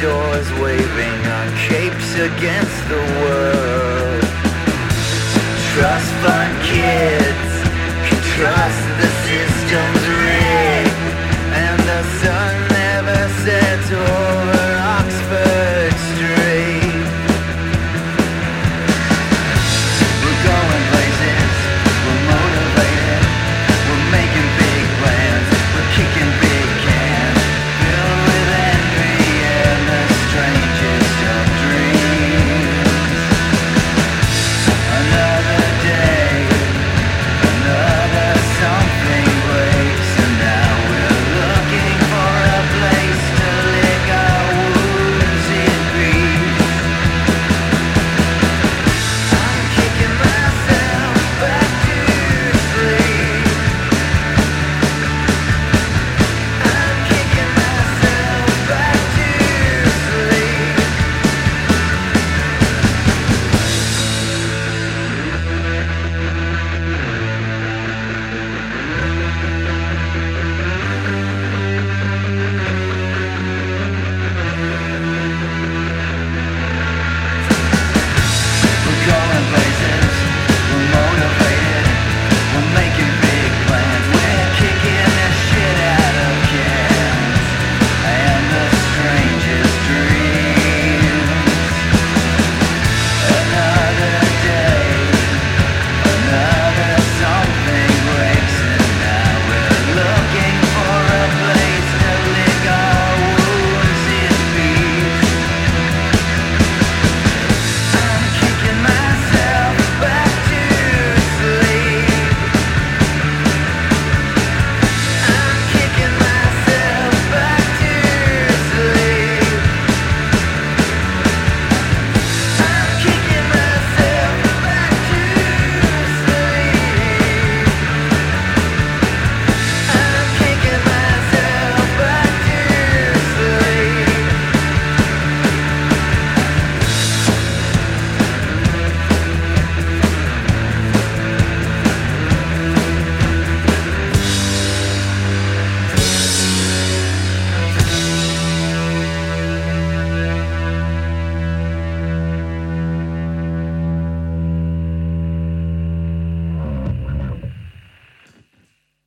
doors waving our capes against the world. Trust fund kids, trust the